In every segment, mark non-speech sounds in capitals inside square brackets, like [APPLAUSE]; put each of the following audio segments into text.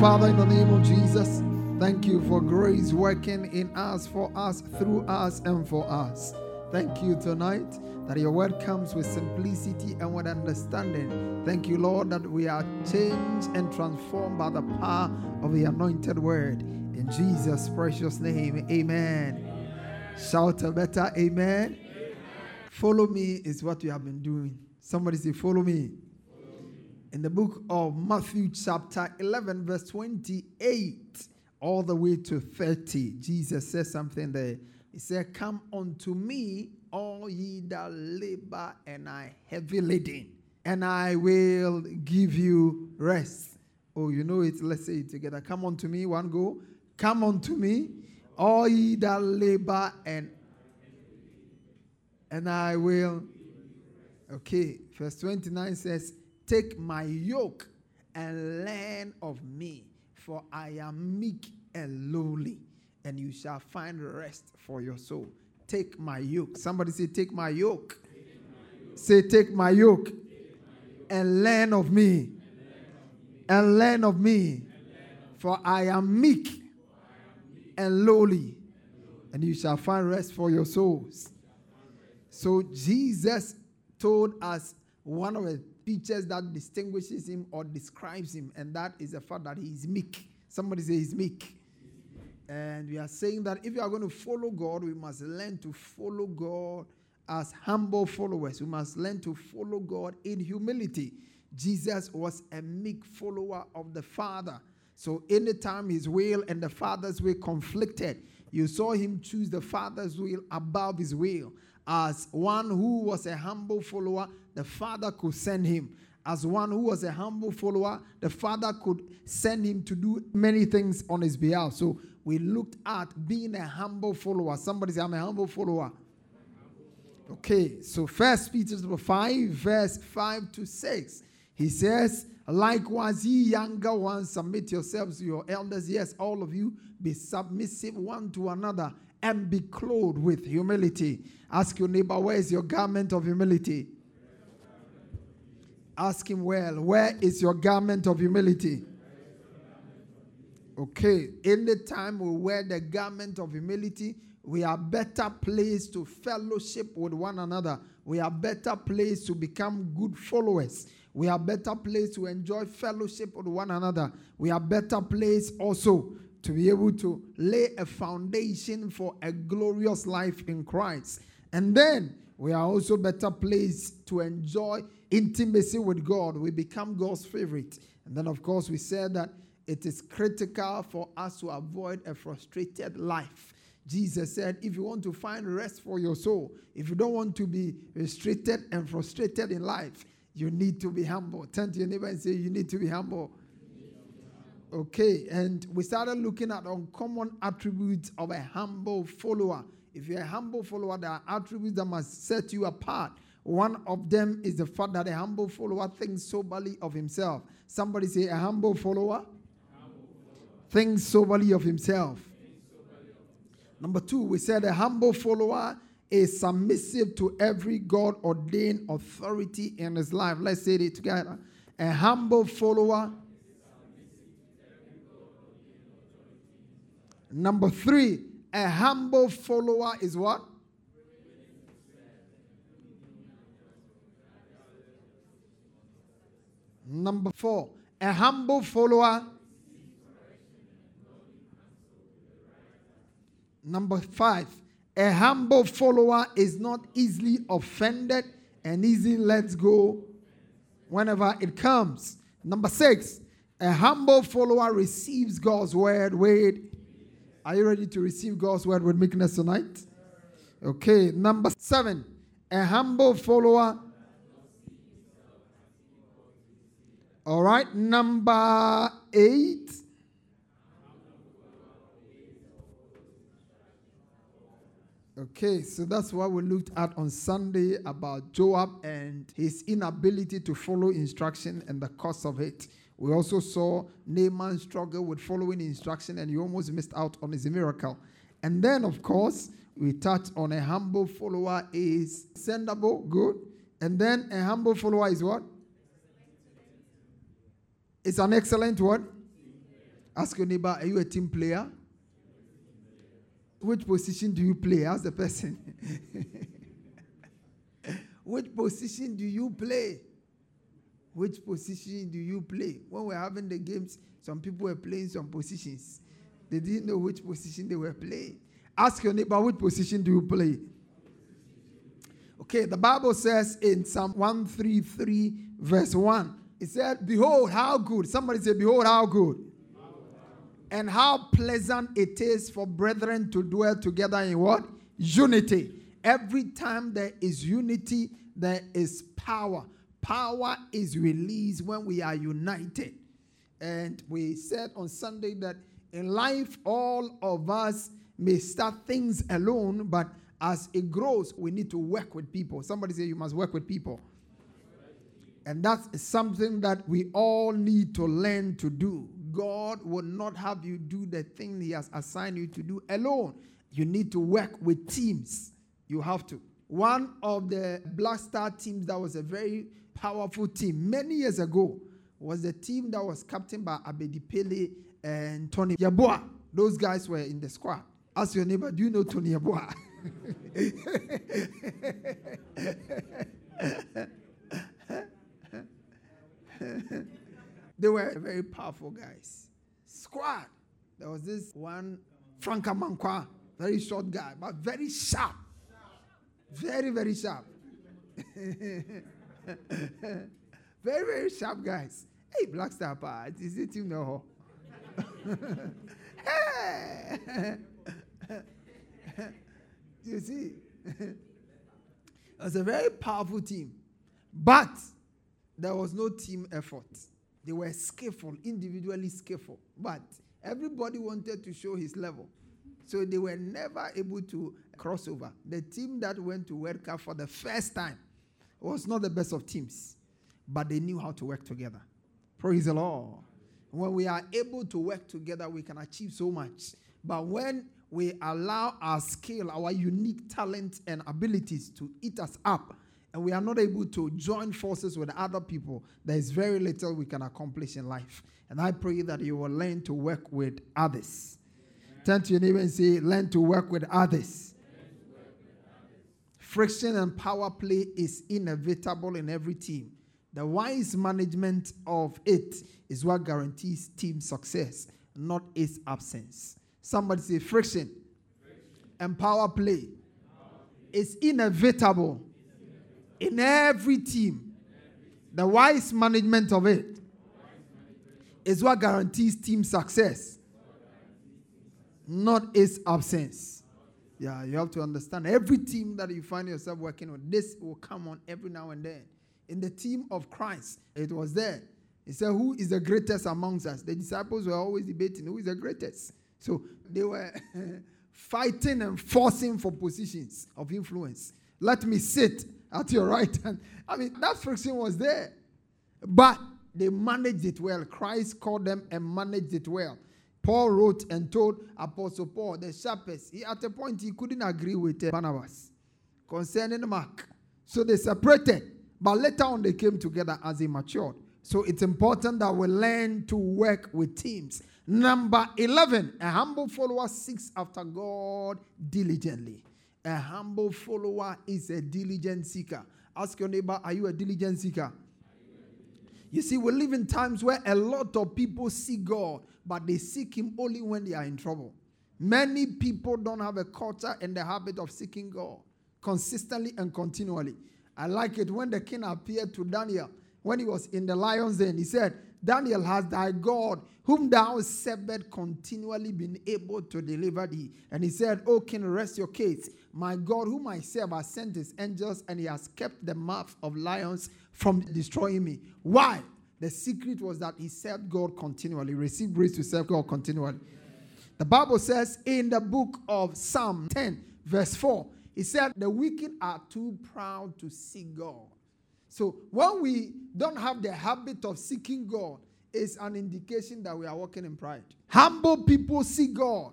Father, in the name of Jesus, thank you for grace working in us, for us, through us, and for us. Thank you tonight that your word comes with simplicity and with understanding. Thank you, Lord, that we are changed and transformed by the power of the anointed word. In Jesus' precious name, amen. Shout a better amen. Follow me is what you have been doing. Somebody say, Follow me in the book of Matthew, chapter 11, verse 28, all the way to 30, Jesus says something there. He said, Come unto me, all ye that labor and are heavy laden, and I will give you rest. Oh, you know it. Let's say it together. Come unto me, one go. Come unto me, all ye that labor and and I will. Okay, verse 29 says, Take my yoke and learn of me, for I am meek and lowly, and you shall find rest for your soul. Take my yoke. Somebody say, Take my yoke. Take my yoke. Say, Take my yoke, Take my yoke. And, learn of me. And learn of me. For I am meek and lowly, and you shall find rest for your souls. So Jesus told us one of the features that distinguishes him or describes him, and that is the fact that he is meek. Somebody say he's meek. And we are saying that if you are going to follow God, we must learn to follow God as humble followers. We must learn to follow God in humility. Jesus was a meek follower of the Father. So anytime his will and the Father's will conflicted, you saw him choose the Father's will above his will. As one who was a humble follower, the Father could send him. As one who was a humble follower, the Father could send him to do many things on his behalf. So we looked at being a humble follower. Somebody say, I'm a humble follower. Okay, so First Peter 5, verse 5 to 6. He says, Likewise, ye younger ones, submit yourselves to your elders. Yes, all of you, be submissive one to another and be clothed with humility. Ask your neighbor, where is your garment of humility? Ask him well, where is your garment of humility? Okay, anytime we wear the garment of humility, we are better placed to fellowship with one another. We are better placed to become good followers. We are better placed to enjoy fellowship with one another. We are better placed also to be able to lay a foundation for a glorious life in Christ. And then we are also better placed to enjoy intimacy with God. We become God's favorite. And then, of course, we said that it is critical for us to avoid a frustrated life. Jesus said, if you want to find rest for your soul, if you don't want to be restricted and frustrated in life, you need to be humble. Turn to your neighbor and say, You need to be humble. Okay, and we started looking at uncommon attributes of a humble follower. If you're a humble follower, there are attributes that must set you apart. One of them is the fact that a humble follower thinks soberly of himself. Somebody say, A humble follower, humble thinks soberly of himself. Number two, we said a humble follower is submissive to every God ordained authority in his life. Let's say it together. A humble follower. Number three, a humble follower is what? Number four, a humble follower. Number five, a humble follower is not easily offended and easily lets go whenever it comes. Number six, a humble follower receives God's word with are you ready to receive God's word with meekness tonight? Okay, number seven, a humble follower. All right, number eight. Okay, so that's what we looked at on Sunday about Joab and his inability to follow instruction and the cost of it. We also saw Naaman struggle with following instruction and he almost missed out on his miracle. And then, of course, we touched on a humble follower is sendable, good. And then a humble follower is what? It's an excellent what? Ask your neighbor, are you a team player? Which position do you play? Ask the person. [LAUGHS] Which position do you play? Which position do you play? When we're having the games, some people were playing some positions. They didn't know which position they were playing. Ask your neighbor, which position do you play? Okay, the Bible says in Psalm 133, verse 1, it said, Behold, how good. Somebody say, Behold, how good. And how pleasant it is for brethren to dwell together in what? Unity. Every time there is unity, there is power. Power is released when we are united. And we said on Sunday that in life, all of us may start things alone, but as it grows, we need to work with people. Somebody say you must work with people. And that's something that we all need to learn to do. God will not have you do the thing He has assigned you to do alone. You need to work with teams. You have to. One of the Black Star teams that was a very powerful team many years ago was the team that was captained by Abedi Pele and Tony Yeboah. Those guys were in the squad. Ask your neighbor, do you know Tony Yeboah? [LAUGHS] they were very powerful guys. Squad. There was this one, Franka Mankwa, very short guy, but very sharp. Very, very sharp. [LAUGHS] [LAUGHS] very, very sharp guys. Hey, Black Star is it you know? [LAUGHS] hey! [LAUGHS] you see? it was a very powerful team. But there was no team effort. They were skillful, individually skillful. But everybody wanted to show his level. So they were never able to cross over. The team that went to World Cup for the first time was not the best of teams, but they knew how to work together. Praise the Lord. When we are able to work together, we can achieve so much. But when we allow our skill, our unique talent and abilities to eat us up, and we are not able to join forces with other people, there is very little we can accomplish in life. And I pray that you will learn to work with others. Turn to your neighbor and say, Learn to work with others. Friction and power play is inevitable in every team. The wise management of it is what guarantees team success, not its absence. Somebody say friction, friction. and power play is inevitable in every team. The wise management of it is what guarantees team success, not its absence. Yeah, you have to understand. Every team that you find yourself working on, this will come on every now and then. In the team of Christ, it was there. He said, Who is the greatest amongst us? The disciples were always debating who is the greatest. So they were [LAUGHS] fighting and forcing for positions of influence. Let me sit at your right hand. I mean, that friction was there. But they managed it well. Christ called them and managed it well. Paul wrote and told Apostle Paul, the sharpest, he, at a point he couldn't agree with uh, Barnabas concerning Mark. So they separated. But later on, they came together as they matured. So it's important that we learn to work with teams. Number 11, a humble follower seeks after God diligently. A humble follower is a diligent seeker. Ask your neighbor, are you a diligent seeker? You see, we live in times where a lot of people seek God, but they seek Him only when they are in trouble. Many people don't have a culture and the habit of seeking God consistently and continually. I like it when the king appeared to Daniel when he was in the lion's den. He said, Daniel has thy God, whom thou servest continually been able to deliver thee. And he said, O king, rest your case. My God, whom I serve, has sent his angels, and he has kept the mouth of lions from destroying me. Why? The secret was that he served God continually, received grace to serve God continually. The Bible says in the book of Psalm 10, verse 4, he said, The wicked are too proud to seek God. So when we don't have the habit of seeking God, it's an indication that we are walking in pride. Humble people seek God.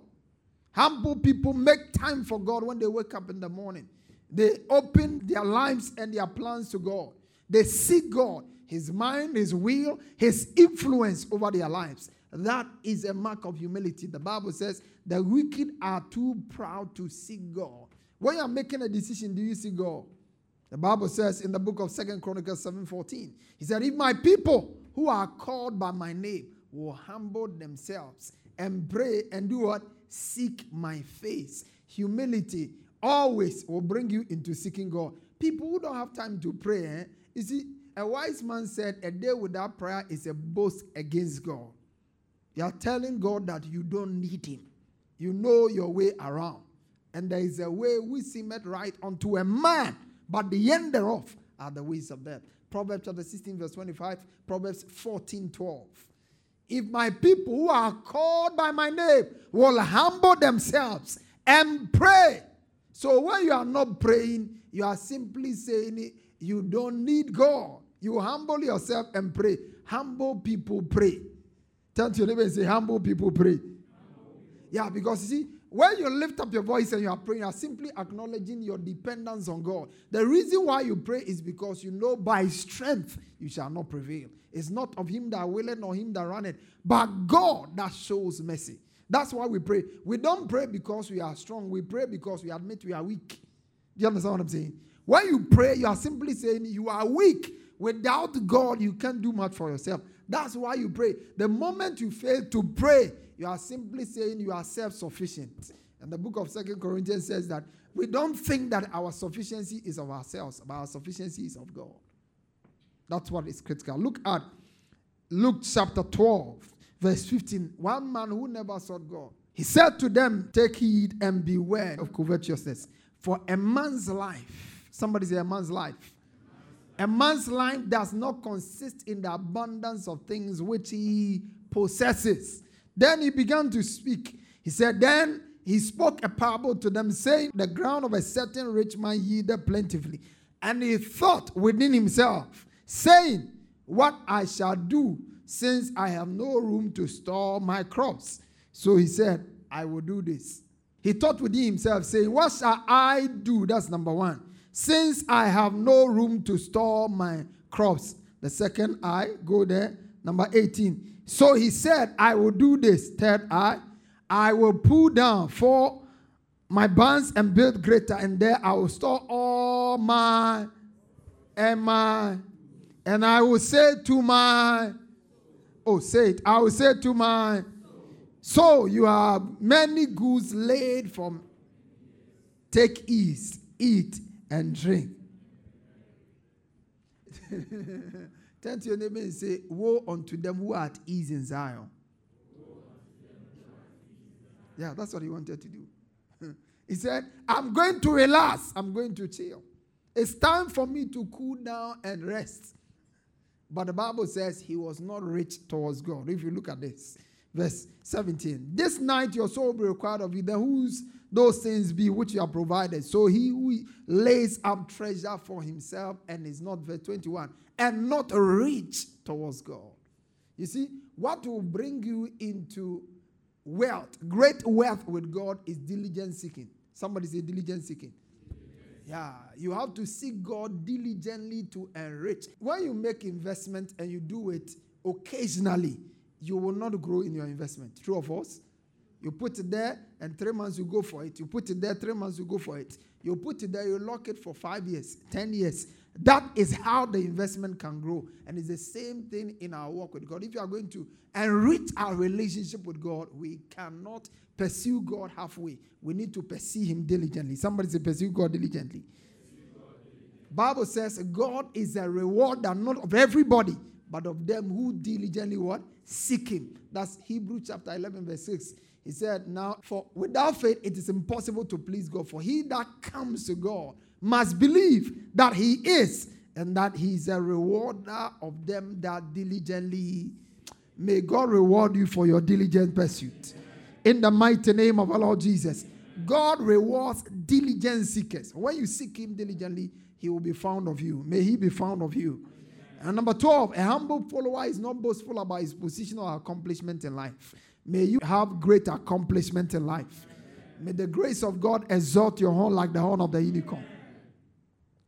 Humble people make time for God when they wake up in the morning. They open their lives and their plans to God. They seek God, His mind, His will, His influence over their lives. That is a mark of humility. The Bible says the wicked are too proud to seek God. When you're making a decision, do you see God? The Bible says in the book of Second Chronicles 7:14, He said, If my people who are called by my name will humble themselves and pray and do what? Seek my face. Humility always will bring you into seeking God. People who don't have time to pray, eh? you see, a wise man said, A day without prayer is a boast against God. You are telling God that you don't need Him. You know your way around and there is a way which seemeth right unto a man, but the end thereof are the ways of death. Proverbs chapter 16, verse 25, Proverbs 14, 12. If my people who are called by my name will humble themselves and pray. So when you are not praying, you are simply saying you don't need God. You humble yourself and pray. Humble people pray. Turn to your neighbor and say, Humble people pray. Yeah, because you see, when you lift up your voice and you are praying, you are simply acknowledging your dependence on God. The reason why you pray is because you know by strength you shall not prevail. It's not of him that willeth nor him that runneth, but God that shows mercy. That's why we pray. We don't pray because we are strong. We pray because we admit we are weak. Do you understand what I'm saying? When you pray, you are simply saying you are weak. Without God, you can't do much for yourself. That's why you pray. The moment you fail to pray, you are simply saying you are self sufficient. And the book of Second Corinthians says that we don't think that our sufficiency is of ourselves, but our sufficiency is of God. That's what is critical. Look at Luke chapter 12, verse 15. One man who never sought God. He said to them, Take heed and beware of covetousness. For a man's life, somebody say a man's life. A man's life does not consist in the abundance of things which he possesses. Then he began to speak. He said, Then he spoke a parable to them, saying, The ground of a certain rich man yielded plentifully. And he thought within himself, saying, What I shall do, since I have no room to store my crops. So he said, I will do this. He thought within himself, saying, What shall I do? That's number one. Since I have no room to store my crops. The second I, go there. Number 18. So he said, I will do this. Third eye, I will pull down for my barns and build greater, and there I will store all my and my and I will say to my oh say it. I will say to my so you have many goods laid from take ease, eat and drink. [LAUGHS] Turn to your neighbor and say, Woe unto them who are at ease in Zion. Yeah, that's what he wanted to do. [LAUGHS] he said, I'm going to relax. I'm going to chill. It's time for me to cool down and rest. But the Bible says he was not rich towards God. If you look at this, verse 17. This night your soul will be required of you. Then whose those things be which you have provided? So he who lays up treasure for himself and is not, verse 21, and not rich towards God. You see, what will bring you into wealth, great wealth with God, is diligent seeking. Somebody say diligent seeking. Yeah, you have to seek God diligently to enrich. When you make investment and you do it occasionally, you will not grow in your investment. True of us? You put it there, and three months you go for it. You put it there, three months you go for it. You put it there, you lock it for five years, 10 years. That is how the investment can grow. And it's the same thing in our work with God. If you are going to enrich our relationship with God, we cannot pursue God halfway. We need to pursue Him diligently. Somebody say, pursue God diligently. Bible says God is a rewarder not of everybody, but of them who diligently what? Seek him. That's Hebrew chapter 11, verse 6. He said, Now, for without faith it is impossible to please God. For he that comes to God must believe that he is, and that he is a rewarder of them that diligently. May God reward you for your diligent pursuit. In the mighty name of our Lord Jesus. God rewards diligent seekers. When you seek him diligently, he will be found of you. May he be found of you. And number 12, a humble follower is not boastful about his position or accomplishment in life. May you have great accomplishment in life. May the grace of God exalt your horn like the horn of the unicorn.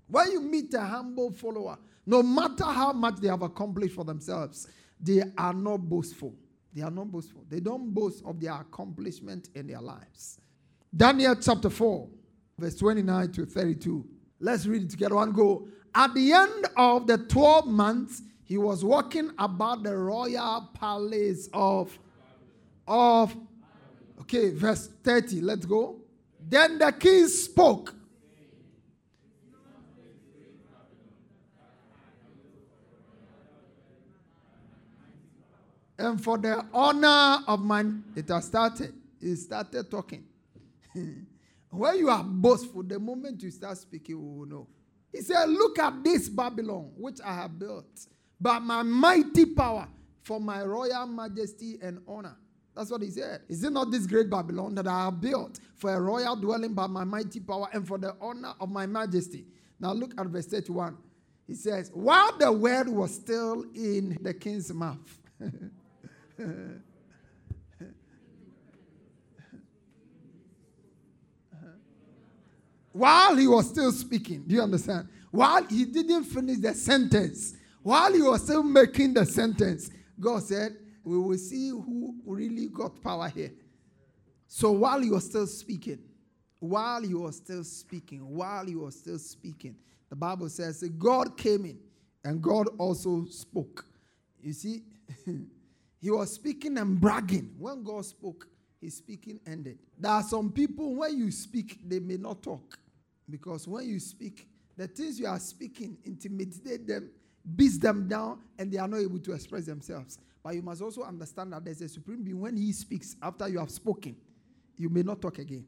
When you meet a humble follower, no matter how much they have accomplished for themselves, they are not boastful. They are not boastful. They don't boast of their accomplishment in their lives. Daniel chapter 4, verse 29 to 32. Let's read it together. One go. At the end of the 12 months, he was walking about the royal palace of, of okay, verse 30. Let's go. Then the king spoke. And for the honor of my, it has started. It started talking. [LAUGHS] When you are boastful, the moment you start speaking, we will know. He said, Look at this Babylon, which I have built by my mighty power for my royal majesty and honor. That's what he said. Is it not this great Babylon that I have built for a royal dwelling by my mighty power and for the honor of my majesty? Now look at verse 31. He says, While the word was still in the king's mouth, [LAUGHS] while he was still speaking. Do you understand? While he didn't finish the sentence, while he was still making the sentence, God said, We will see who really got power here. So while he was still speaking, while he was still speaking, while he was still speaking, the Bible says God came in and God also spoke. You see, [LAUGHS] he was speaking and bragging. When God spoke, his speaking ended. There are some people, when you speak, they may not talk. Because when you speak, the things you are speaking intimidate them, beats them down, and they are not able to express themselves. But you must also understand that there's a supreme being. When he speaks, after you have spoken, you may not talk again.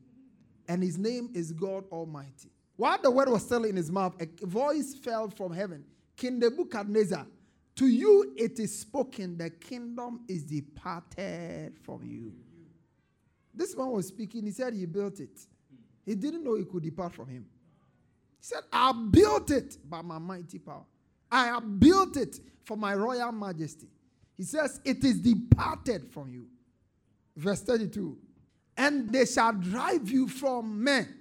And his name is God Almighty. While the word was still in his mouth, a voice fell from heaven. King Nebuchadnezzar, to you it is spoken, the kingdom is departed from you. This man was speaking, he said he built it. He didn't know it could depart from him. He said, I built it by my mighty power. I have built it for my royal majesty. He says, It is departed from you. Verse 32 And they shall drive you from men,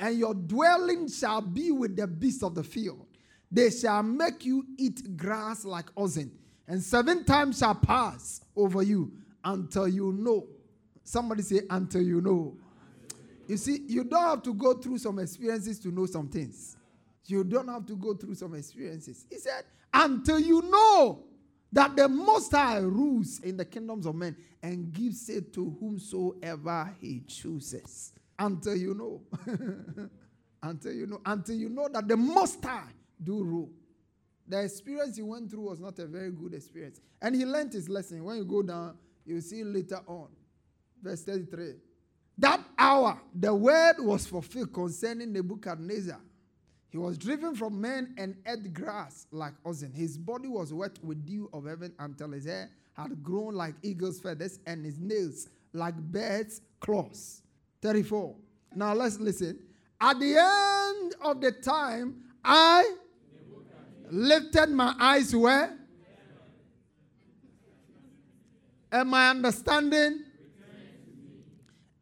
and your dwelling shall be with the beasts of the field. They shall make you eat grass like oxen, and seven times shall pass over you until you know. Somebody say, Until you know you see, you don't have to go through some experiences to know some things. You don't have to go through some experiences. He said, until you know that the Most High rules in the kingdoms of men and gives it to whomsoever he chooses. Until you know. [LAUGHS] until you know. Until you know that the Most High do rule. The experience he went through was not a very good experience. And he learned his lesson. When you go down, you'll see later on. Verse 33. That hour, the word was fulfilled concerning Nebuchadnezzar. He was driven from men and ate grass like oxen. His body was wet with dew of heaven until his hair had grown like eagle's feathers and his nails like birds' claws. 34. Now let's listen. At the end of the time, I lifted my eyes where? And my understanding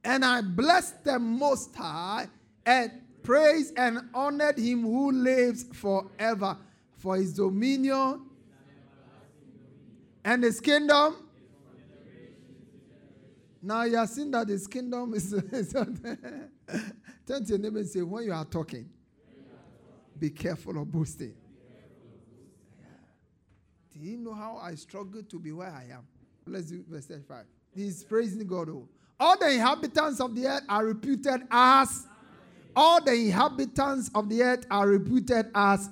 and I blessed the Most High and praised and honored him who lives forever for his dominion and his kingdom. Now you have seen that his kingdom is. [LAUGHS] [LAUGHS] Turn to your neighbor and say, when you are talking, be careful of boasting. Do you know how I struggle to be where I am? Let's do verse 35. He's praising God. Oh. All the inhabitants of the earth are reputed as. All the inhabitants of the earth are reputed as,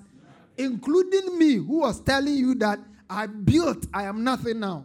including me, who was telling you that I built, I am nothing now.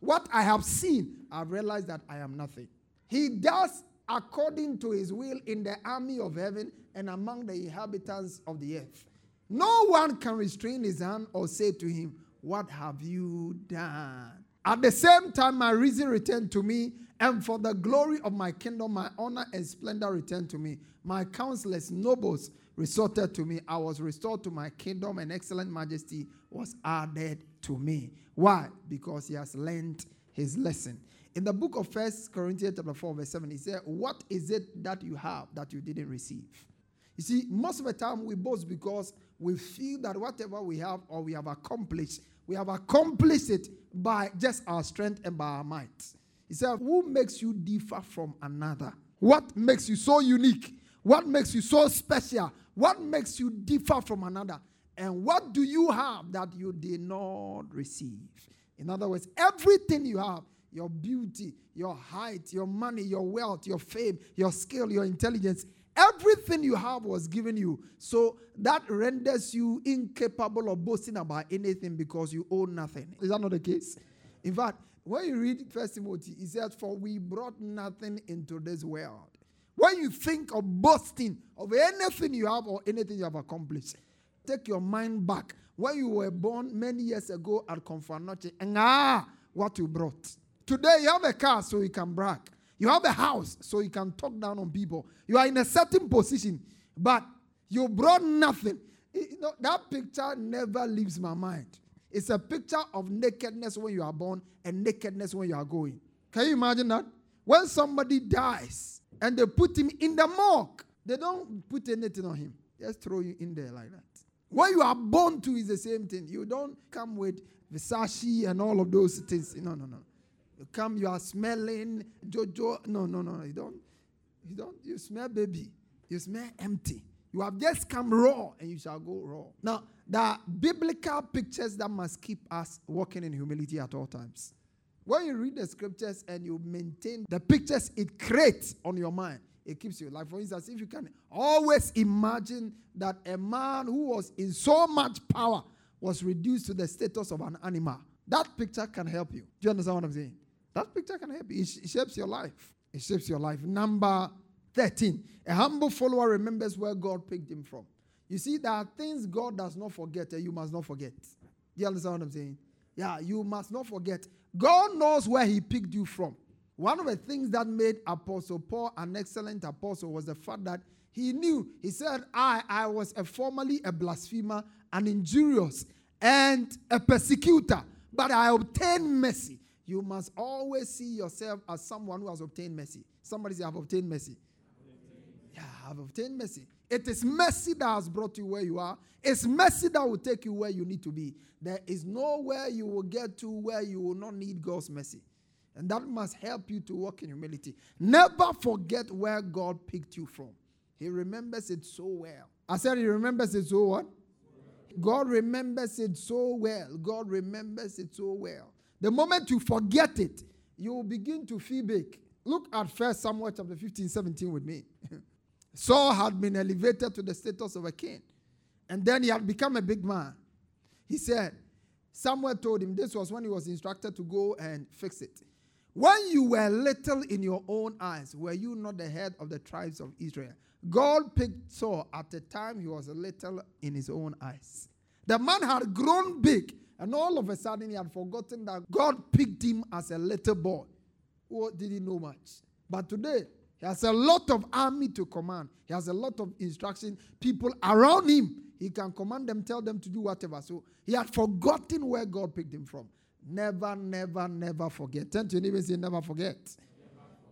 What I have seen, I've realized that I am nothing. He does according to his will in the army of heaven and among the inhabitants of the earth. No one can restrain his hand or say to him, What have you done? At the same time, my reason returned to me, and for the glory of my kingdom, my honor and splendor returned to me. My counselors, nobles, resorted to me. I was restored to my kingdom, and excellent majesty was added to me. Why? Because he has learned his lesson. In the book of First Corinthians chapter 4, verse 7, he said, What is it that you have that you didn't receive? You see, most of the time we boast because we feel that whatever we have or we have accomplished, we have accomplished it by just our strength and by our might. He said, Who makes you differ from another? What makes you so unique? What makes you so special? What makes you differ from another? And what do you have that you did not receive? In other words, everything you have your beauty, your height, your money, your wealth, your fame, your skill, your intelligence everything you have was given you. So that renders you incapable of boasting about anything because you own nothing. Is that not the case? In fact, when you read First Timothy, he says, For we brought nothing into this world. When you think of boasting of anything you have or anything you have accomplished, take your mind back. When you were born many years ago at Komfo Anokye, and ah, what you brought. Today you have a car so you can brag. You have a house so you can talk down on people. You are in a certain position, but you brought nothing. You know, that picture never leaves my mind. It's a picture of nakedness when you are born and nakedness when you are going. Can you imagine that? When somebody dies, and they put him in the morgue. They don't put anything on him. Just throw you in there like that. What you are born to is the same thing. You don't come with Versace and all of those things. No, no, no. Come, you are smelling Jojo. No, no, no. You don't. You don't. You smell baby. You smell empty. You have just come raw and you shall go raw. Now, are biblical pictures that must keep us walking in humility at all times. When you read the scriptures and you maintain the pictures it creates on your mind, it keeps you. Like, for instance, if you can always imagine that a man who was in so much power was reduced to the status of an animal, that picture can help you. Do you understand what I'm saying? That picture can help you. It, shapes your life. It shapes your life. Number 13. A humble follower remembers where God picked him from. You see, there are things God does not forget and you must not forget. Do you understand what I'm saying? Yeah, you must not forget God knows where He picked you from. One of the things that made Apostle Paul an excellent apostle was the fact that he knew, he said, I, I was a formerly a blasphemer, an injurious, and a persecutor, but I obtained mercy. You must always see yourself as someone who has obtained mercy. Somebody say, I've obtained mercy. Yeah, I've obtained mercy. It is mercy that has brought you where you are. It's mercy that will take you where you need to be. There is nowhere you will get to where you will not need God's mercy. And that must help you to walk in humility. Never forget where God picked you from. He remembers it so well. I said he remembers it so what? God remembers it so well. God remembers it so well. The moment you forget it, you will begin to feel big. Look at First Samuel chapter 15, 17 with me. [LAUGHS] Saul had been elevated to the status of a king. And then he had become a big man. He said, Samuel told him, this was when he was instructed to go and fix it. When you were little in your own eyes, were you not the head of the tribes of Israel? God picked Saul at the time he was little in his own eyes. The man had grown big, and all of a sudden he had forgotten that God picked him as a little boy. What did he know much? But today, he has a lot of army to command. He has a lot of instruction, people around him. He can command them, tell them to do whatever. So he had forgotten where God picked him from. Never, never, never forget. Turn to your neighbor and say, never forget.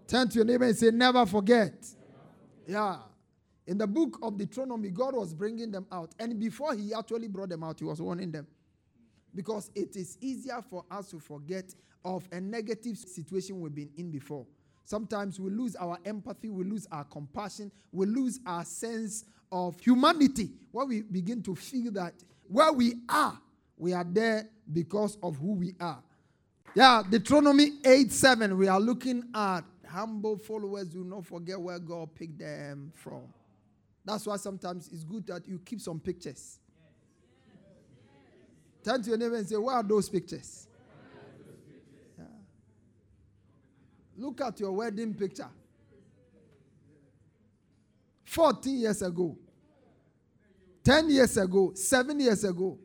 Turn to your neighbor and say. Never forget. Yeah. In the book of Deuteronomy, God was bringing them out. And before he actually brought them out, he was warning them. Because it is easier for us to forget of a negative situation we've been in before. Sometimes we lose our empathy, we lose our compassion, we lose our sense of humanity when we begin to feel that where we are, we are there because of who we are. Yeah, Deuteronomy 8 7, we are looking at humble followers do not forget where God picked them from. That's why sometimes it's good that you keep some pictures. Turn to your neighbor and say, Where are those pictures? Yeah. Look at your wedding picture. 14 years ago, 10 years ago, 7 years ago.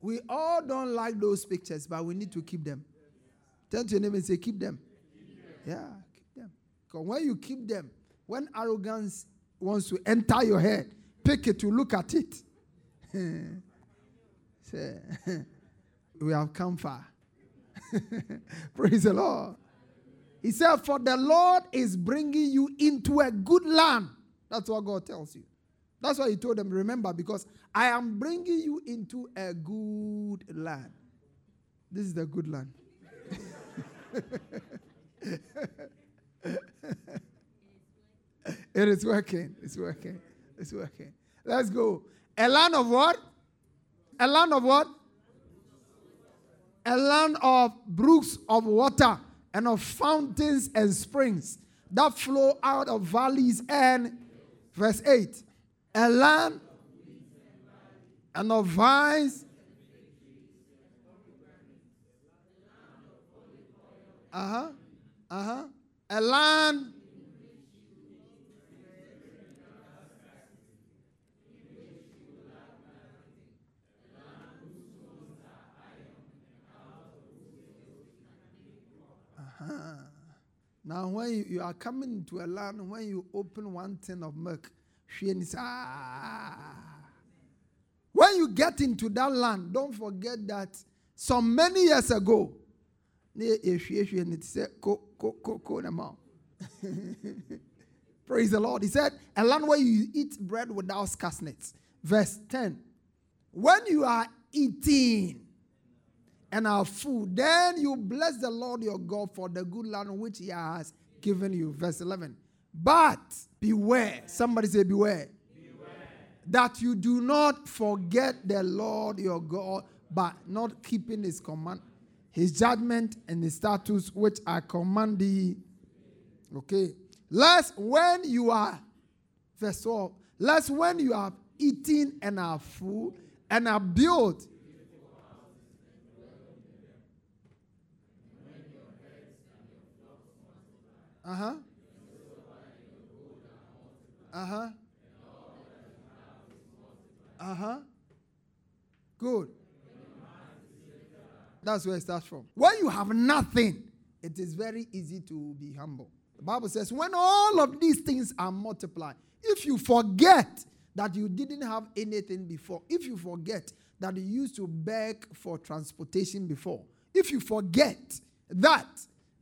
We all don't like those pictures, but we need to keep them. Turn to your neighbor and say. Keep them. Yeah, keep them. Because when you keep them, when arrogance wants to enter your head, pick it to look at it. [LAUGHS] Say, [LAUGHS] we have come far. [LAUGHS] Praise the Lord. He said, For the Lord is bringing you into a good land. That's what God tells you. That's why He told them, Remember, because I am bringing you into a good land. This is the good land. [LAUGHS] it is working. It's working. It's working. Let's go. A land of what? A land of what? A land of brooks of water and of fountains and springs that flow out of valleys and verse 8 a land and of vines uh-huh uh-huh a land Now, when you, are coming to a land, when you open one tin of milk, she it's ah. when you get into that land, don't forget that some many years ago, Praise the Lord. He said, A land where you eat bread without scarceness. Verse 10. When you are eating, and our food. Then you bless the Lord your God for the good land which he has given you. Verse 11. But beware. Somebody say, beware. beware. That you do not forget the Lord your God, by not keeping his command, his judgment, and his statutes which I command thee. Okay. Lest when you are, verse 12, lest when you are eating and are full and are built Uh huh. Uh huh. Uh huh. Good. That's where it starts from. When you have nothing, it is very easy to be humble. The Bible says, when all of these things are multiplied, if you forget that you didn't have anything before, if you forget that you used to beg for transportation before, if you forget that,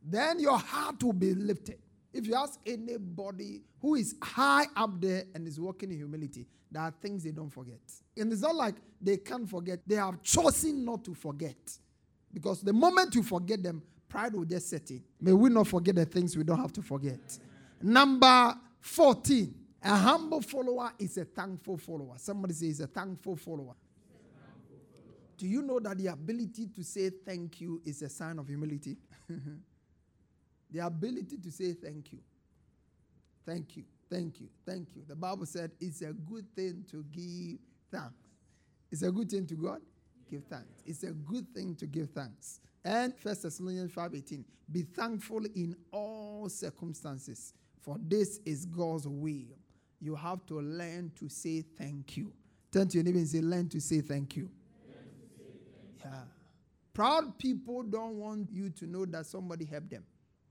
then your heart will be lifted. If you ask anybody who is high up there and is walking in humility, there are things they don't forget. And it's not like they can't forget, they have chosen not to forget. Because the moment you forget them, pride will just set in. May we not forget the things we don't have to forget. Number 14. A humble follower is a thankful follower. Somebody say, is a thankful follower. Do you know that the ability to say thank you is a sign of humility? [LAUGHS] The ability to say thank you. Thank you. Thank you. Thank you. The Bible said it's a good thing to give thanks. It's a good thing to God. Give thanks. It's a good thing to give thanks. And 1 Thessalonians 5:18. Be thankful in all circumstances, for this is God's will. You have to learn to say thank you. Turn to your neighbor and say, learn to say thank you. Say thank you. Yeah. Proud people don't want you to know that somebody helped them.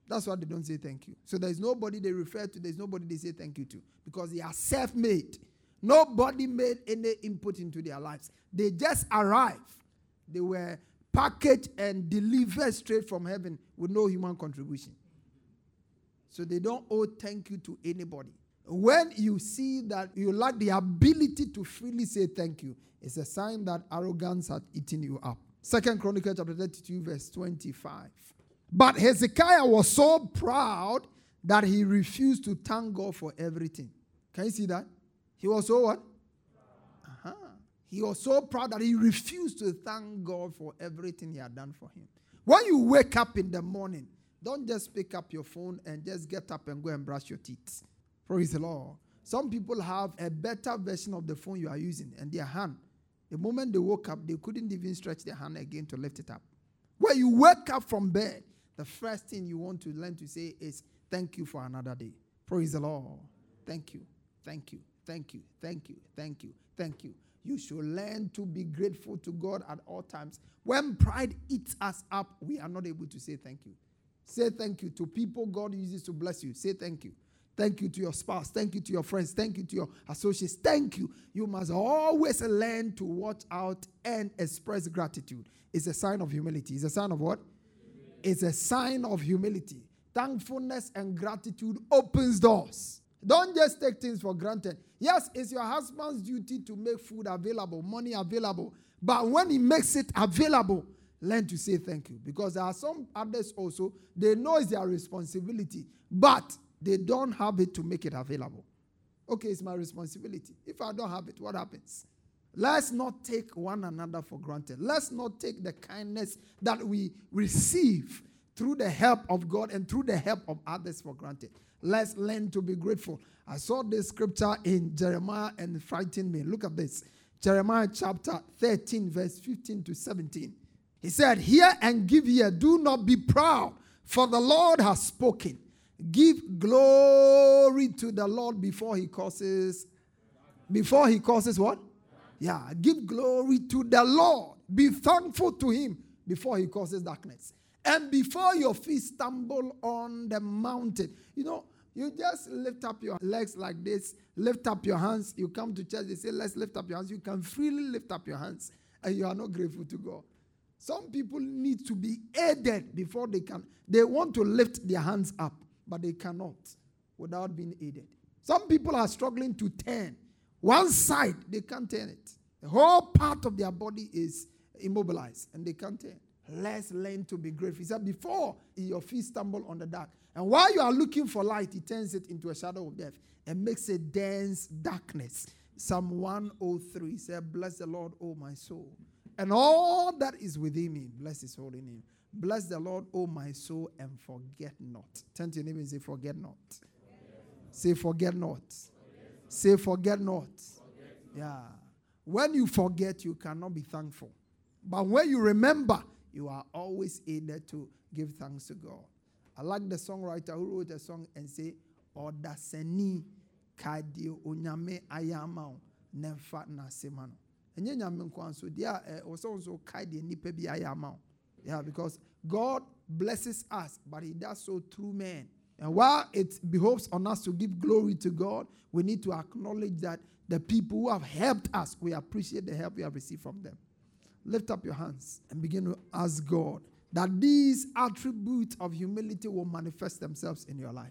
That's why they don't say thank you. So there's nobody they refer to, there's nobody they say thank you to because they are self made. Nobody made any input into their lives. They just arrived. They were packaged and delivered straight from heaven with no human contribution. So they don't owe thank you to anybody. When you see that you lack the ability to freely say thank you, it's a sign that arrogance has eaten you up. Second Chronicle chapter 32, verse 25. But Hezekiah was so proud that he refused to thank God for everything. Can you see that? He was so what? Uh-huh. He was so proud that he refused to thank God for everything he had done for him. When you wake up in the morning, don't just pick up your phone and just get up and go and brush your teeth. Praise the Lord. Some people have a better version of the phone you are using, and their hand, the moment they woke up, they couldn't even stretch their hand again to lift it up. When you wake up from bed, the first thing you want to learn to say is, Thank you for another day. Praise the Lord. Thank you. Thank you. Thank you. Thank you. Thank you. Thank you. You should learn to be grateful to God at all times. When pride eats us up, we are not able to say thank you. Say thank you to people God uses to bless you. Say thank you. Thank you to your spouse. Thank you to your friends. Thank you to your associates. Thank you. You must always learn to watch out and express gratitude. It's a sign of humility. It's a sign of what? It's a sign of humility. Thankfulness and gratitude opens doors. Don't just take things for granted. Yes, it's your husband's duty to make food available, money available. But when he makes it available, learn to say thank you. Because there are some others also, they know it's their responsibility, but they don't have it to make it available. Okay, it's my responsibility. If I don't have it, what happens? Let's not take one another for granted. Let's not take the kindness that we receive through the help of God and through the help of others for granted. Let's learn to be grateful. I saw this scripture in Jeremiah and it frightened me. Look at this Jeremiah chapter 13, verse 15 to 17. He said, Hear and give ear, do not be proud, for the Lord has spoken. Give glory to the Lord before he causes. Before he causes what? Yeah, give glory to the Lord. Be thankful to him before he causes darkness. And before your feet stumble on the mountain. You know, you just lift up your legs like this, lift up your hands. You come to church, they say, Let's lift up your hands. You can freely lift up your hands, and you are not grateful to God. Some people need to be aided before they can. They want to lift their hands up, but they cannot without being aided. Some people are struggling to turn. One side, they can't turn it. The whole part of their body is immobilized and they can't turn. Let's learn to be grateful. He said, Before your feet stumble on the dark, and while you are looking for light, he turns it into a shadow of death and makes a dense darkness. Psalm 103 said, Bless the Lord, O my soul, and all that is within me. Bless his holy name. Bless the Lord, O my soul, and forget not. Turn to your neighbor and say, Forget not. Say, Forget not. Say, Forget not. Yeah. When you forget, you cannot be thankful. But when you remember, you are always able to give thanks to God. I like the songwriter who wrote a song and say, Odaseni kadi onyame ayama nemfa na semano. Enye nyame nkwan so dia eh, also so kadi nipa bi ayama. Yeah, because God blesses us, but he does so through men. And while it behoves on us to give glory to God, we need to acknowledge that the people who have helped us, we appreciate the help we have received from them lift up your hands and begin to ask God that these attributes of humility will manifest themselves in your life.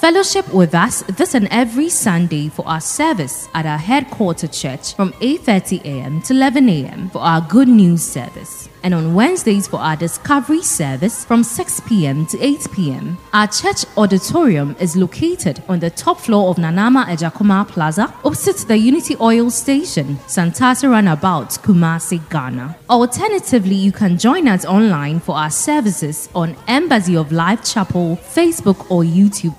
Fellowship with us this and every Sunday for our service at our headquarter church from 8:30 a.m. to 11 a.m. for our good news service. And on Wednesdays for our discovery service from 6 p.m. to 8 p.m. Our church auditorium is located on the top floor of Nanama Ejakoma Plaza, opposite the Unity Oil Station, Santata Runabout, Kumasi, Ghana. Alternatively, you can join us online for our services on Embassy of Life Chapel Facebook or YouTube